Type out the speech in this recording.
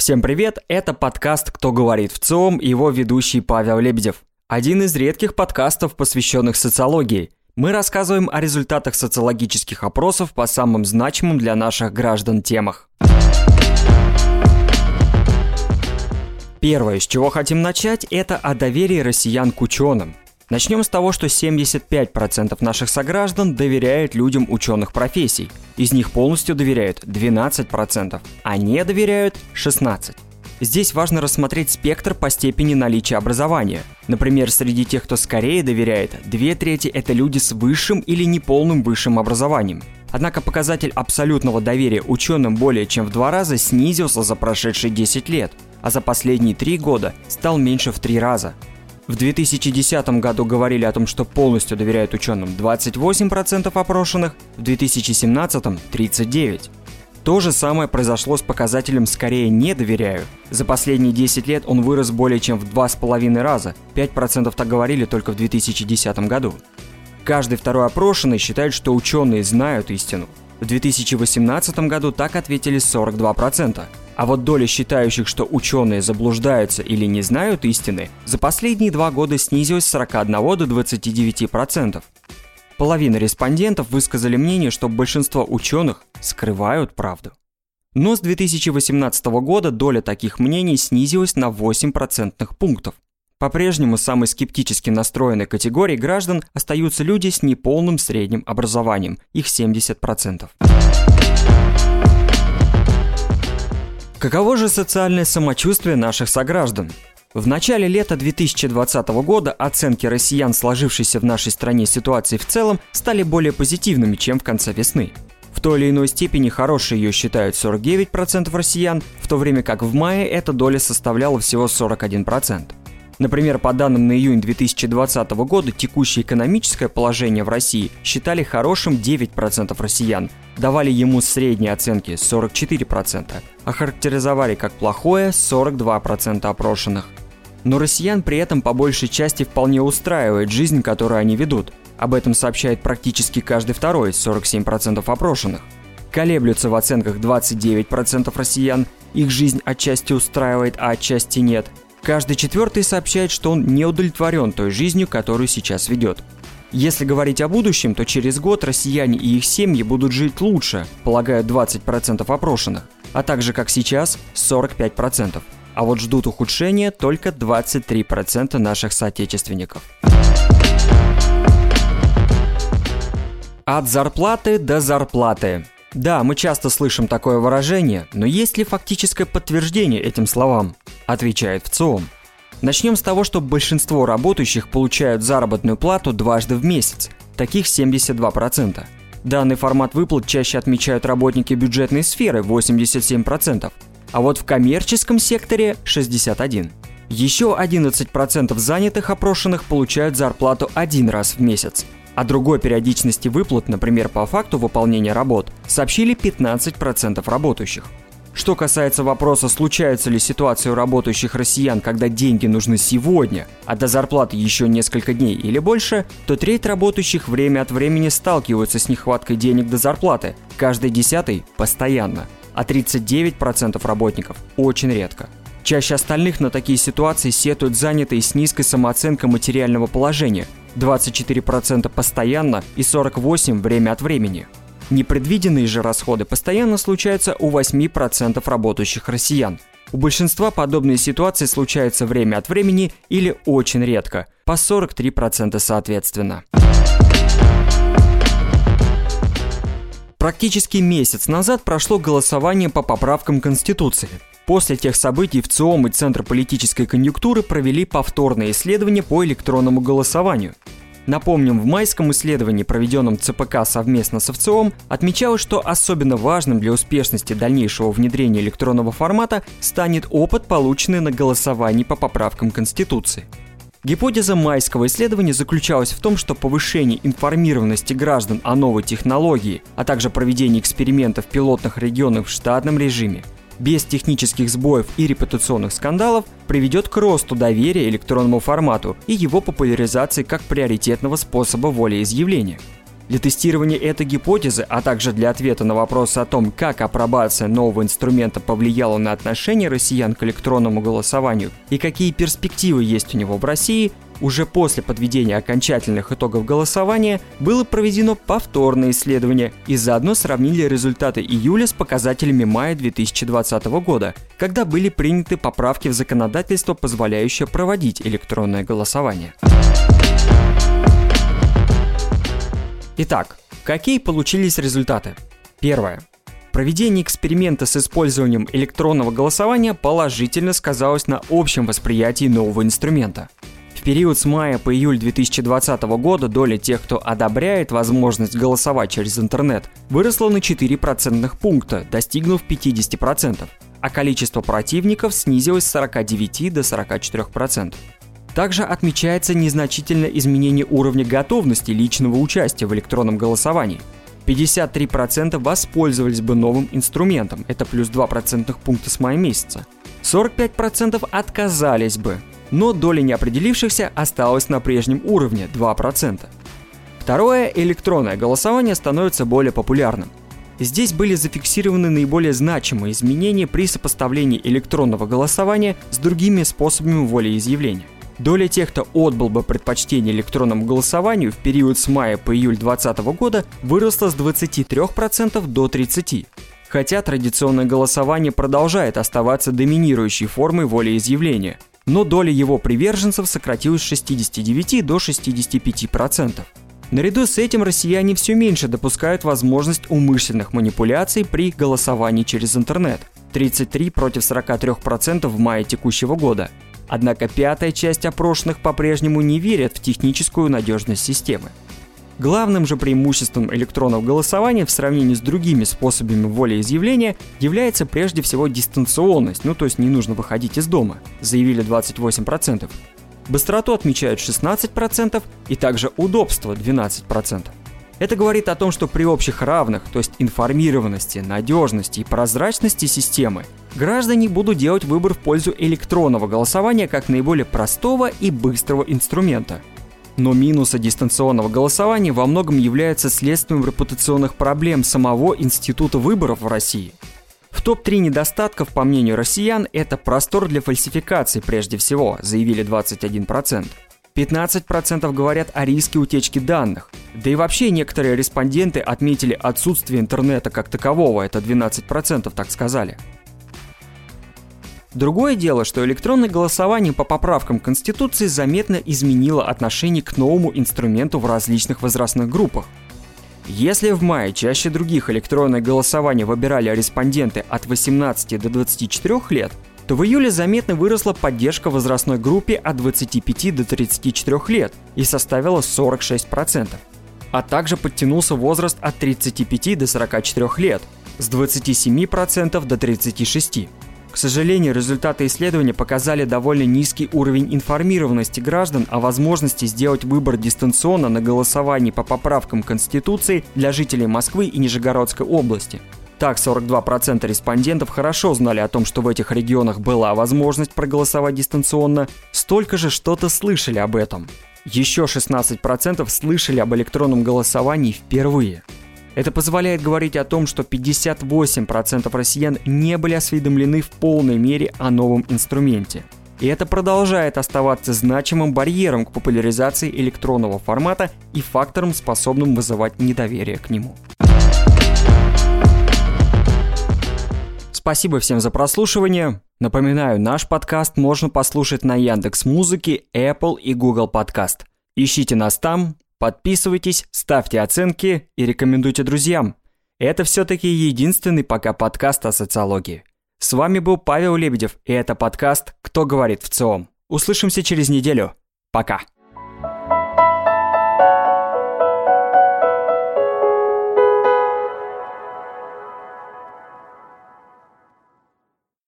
Всем привет, это подкаст «Кто говорит в ЦИОМ» и его ведущий Павел Лебедев. Один из редких подкастов, посвященных социологии. Мы рассказываем о результатах социологических опросов по самым значимым для наших граждан темах. Первое, с чего хотим начать, это о доверии россиян к ученым. Начнем с того, что 75% наших сограждан доверяют людям ученых профессий. Из них полностью доверяют 12%, а не доверяют 16%. Здесь важно рассмотреть спектр по степени наличия образования. Например, среди тех, кто скорее доверяет, две трети – это люди с высшим или неполным высшим образованием. Однако показатель абсолютного доверия ученым более чем в два раза снизился за прошедшие 10 лет, а за последние три года стал меньше в три раза. В 2010 году говорили о том, что полностью доверяют ученым 28% опрошенных, в 2017 – 39%. То же самое произошло с показателем «скорее не доверяю». За последние 10 лет он вырос более чем в 2,5 раза, 5% так говорили только в 2010 году. Каждый второй опрошенный считает, что ученые знают истину. В 2018 году так ответили 42%, а вот доля считающих, что ученые заблуждаются или не знают истины, за последние два года снизилась с 41 до 29%. Половина респондентов высказали мнение, что большинство ученых скрывают правду. Но с 2018 года доля таких мнений снизилась на 8 процентных пунктов. По-прежнему самой скептически настроенной категорией граждан остаются люди с неполным средним образованием, их 70%. Каково же социальное самочувствие наших сограждан? В начале лета 2020 года оценки россиян, сложившейся в нашей стране ситуации в целом, стали более позитивными, чем в конце весны. В той или иной степени хорошей ее считают 49% россиян, в то время как в мае эта доля составляла всего 41%. Например, по данным на июнь 2020 года, текущее экономическое положение в России считали хорошим 9% россиян, давали ему средние оценки 44%, а характеризовали как плохое 42% опрошенных. Но россиян при этом по большей части вполне устраивает жизнь, которую они ведут. Об этом сообщает практически каждый второй, 47% опрошенных. Колеблются в оценках 29% россиян, их жизнь отчасти устраивает, а отчасти нет – Каждый четвертый сообщает, что он не удовлетворен той жизнью, которую сейчас ведет. Если говорить о будущем, то через год россияне и их семьи будут жить лучше, полагают 20% опрошенных, а также, как сейчас, 45%. А вот ждут ухудшения только 23% наших соотечественников. От зарплаты до зарплаты. Да, мы часто слышим такое выражение, но есть ли фактическое подтверждение этим словам? Отвечает в ЦИОМ. Начнем с того, что большинство работающих получают заработную плату дважды в месяц, таких 72%. Данный формат выплат чаще отмечают работники бюджетной сферы 87%, а вот в коммерческом секторе 61%. Еще 11% занятых опрошенных получают зарплату один раз в месяц, о другой периодичности выплат, например, по факту выполнения работ, сообщили 15% работающих. Что касается вопроса, случаются ли ситуации у работающих россиян, когда деньги нужны сегодня, а до зарплаты еще несколько дней или больше, то треть работающих время от времени сталкиваются с нехваткой денег до зарплаты, каждый десятый – постоянно, а 39% работников – очень редко. Чаще остальных на такие ситуации сетуют занятые с низкой самооценкой материального положения – 24% постоянно и 48% время от времени. Непредвиденные же расходы постоянно случаются у 8% работающих россиян. У большинства подобные ситуации случаются время от времени или очень редко, по 43% соответственно. Практически месяц назад прошло голосование по поправкам Конституции. После тех событий в ЦИОМ и Центр политической конъюнктуры провели повторное исследование по электронному голосованию. Напомним, в майском исследовании, проведенном ЦПК совместно с ВЦИОМ, отмечалось, что особенно важным для успешности дальнейшего внедрения электронного формата станет опыт, полученный на голосовании по поправкам Конституции. Гипотеза майского исследования заключалась в том, что повышение информированности граждан о новой технологии, а также проведение экспериментов в пилотных регионах в штатном режиме – без технических сбоев и репутационных скандалов приведет к росту доверия электронному формату и его популяризации как приоритетного способа волеизъявления. Для тестирования этой гипотезы, а также для ответа на вопрос о том, как апробация нового инструмента повлияла на отношение россиян к электронному голосованию и какие перспективы есть у него в России, уже после подведения окончательных итогов голосования было проведено повторное исследование и заодно сравнили результаты июля с показателями мая 2020 года, когда были приняты поправки в законодательство, позволяющее проводить электронное голосование. Итак, какие получились результаты? Первое. Проведение эксперимента с использованием электронного голосования положительно сказалось на общем восприятии нового инструмента. В период с мая по июль 2020 года доля тех, кто одобряет возможность голосовать через интернет, выросла на 4 процентных пункта, достигнув 50%, а количество противников снизилось с 49 до 44%. Также отмечается незначительное изменение уровня готовности личного участия в электронном голосовании. 53% воспользовались бы новым инструментом, это плюс 2 процентных пункта с мая месяца. 45% отказались бы, но доля неопределившихся осталась на прежнем уровне 2%. Второе, электронное голосование становится более популярным. Здесь были зафиксированы наиболее значимые изменения при сопоставлении электронного голосования с другими способами волеизъявления. Доля тех, кто отбыл бы предпочтение электронному голосованию в период с мая по июль 2020 года выросла с 23% до 30%. Хотя традиционное голосование продолжает оставаться доминирующей формой волеизъявления, но доля его приверженцев сократилась с 69 до 65%. Наряду с этим россияне все меньше допускают возможность умышленных манипуляций при голосовании через интернет – 33 против 43% в мае текущего года – Однако пятая часть опрошенных по-прежнему не верят в техническую надежность системы. Главным же преимуществом электронного голосования в сравнении с другими способами волеизъявления является прежде всего дистанционность, ну то есть не нужно выходить из дома, заявили 28%. Быстроту отмечают 16% и также удобство 12%. Это говорит о том, что при общих равных, то есть информированности, надежности и прозрачности системы, граждане будут делать выбор в пользу электронного голосования как наиболее простого и быстрого инструмента. Но минусы дистанционного голосования во многом являются следствием репутационных проблем самого института выборов в России. В топ-3 недостатков, по мнению россиян, это простор для фальсификаций прежде всего, заявили 21%. 15% говорят о риске утечки данных. Да и вообще некоторые респонденты отметили отсутствие интернета как такового, это 12% так сказали. Другое дело, что электронное голосование по поправкам Конституции заметно изменило отношение к новому инструменту в различных возрастных группах. Если в мае чаще других электронное голосование выбирали респонденты от 18 до 24 лет, то в июле заметно выросла поддержка возрастной группе от 25 до 34 лет и составила 46%. А также подтянулся возраст от 35 до 44 лет с 27% до 36%. К сожалению, результаты исследования показали довольно низкий уровень информированности граждан о возможности сделать выбор дистанционно на голосовании по поправкам Конституции для жителей Москвы и Нижегородской области – так, 42% респондентов хорошо знали о том, что в этих регионах была возможность проголосовать дистанционно, столько же что-то слышали об этом. Еще 16% слышали об электронном голосовании впервые. Это позволяет говорить о том, что 58% россиян не были осведомлены в полной мере о новом инструменте. И это продолжает оставаться значимым барьером к популяризации электронного формата и фактором, способным вызывать недоверие к нему. Спасибо всем за прослушивание. Напоминаю, наш подкаст можно послушать на Яндекс Музыке, Apple и Google Подкаст. Ищите нас там, подписывайтесь, ставьте оценки и рекомендуйте друзьям. Это все-таки единственный пока подкаст о социологии. С вами был Павел Лебедев, и это подкаст «Кто говорит в ЦИОМ». Услышимся через неделю. Пока.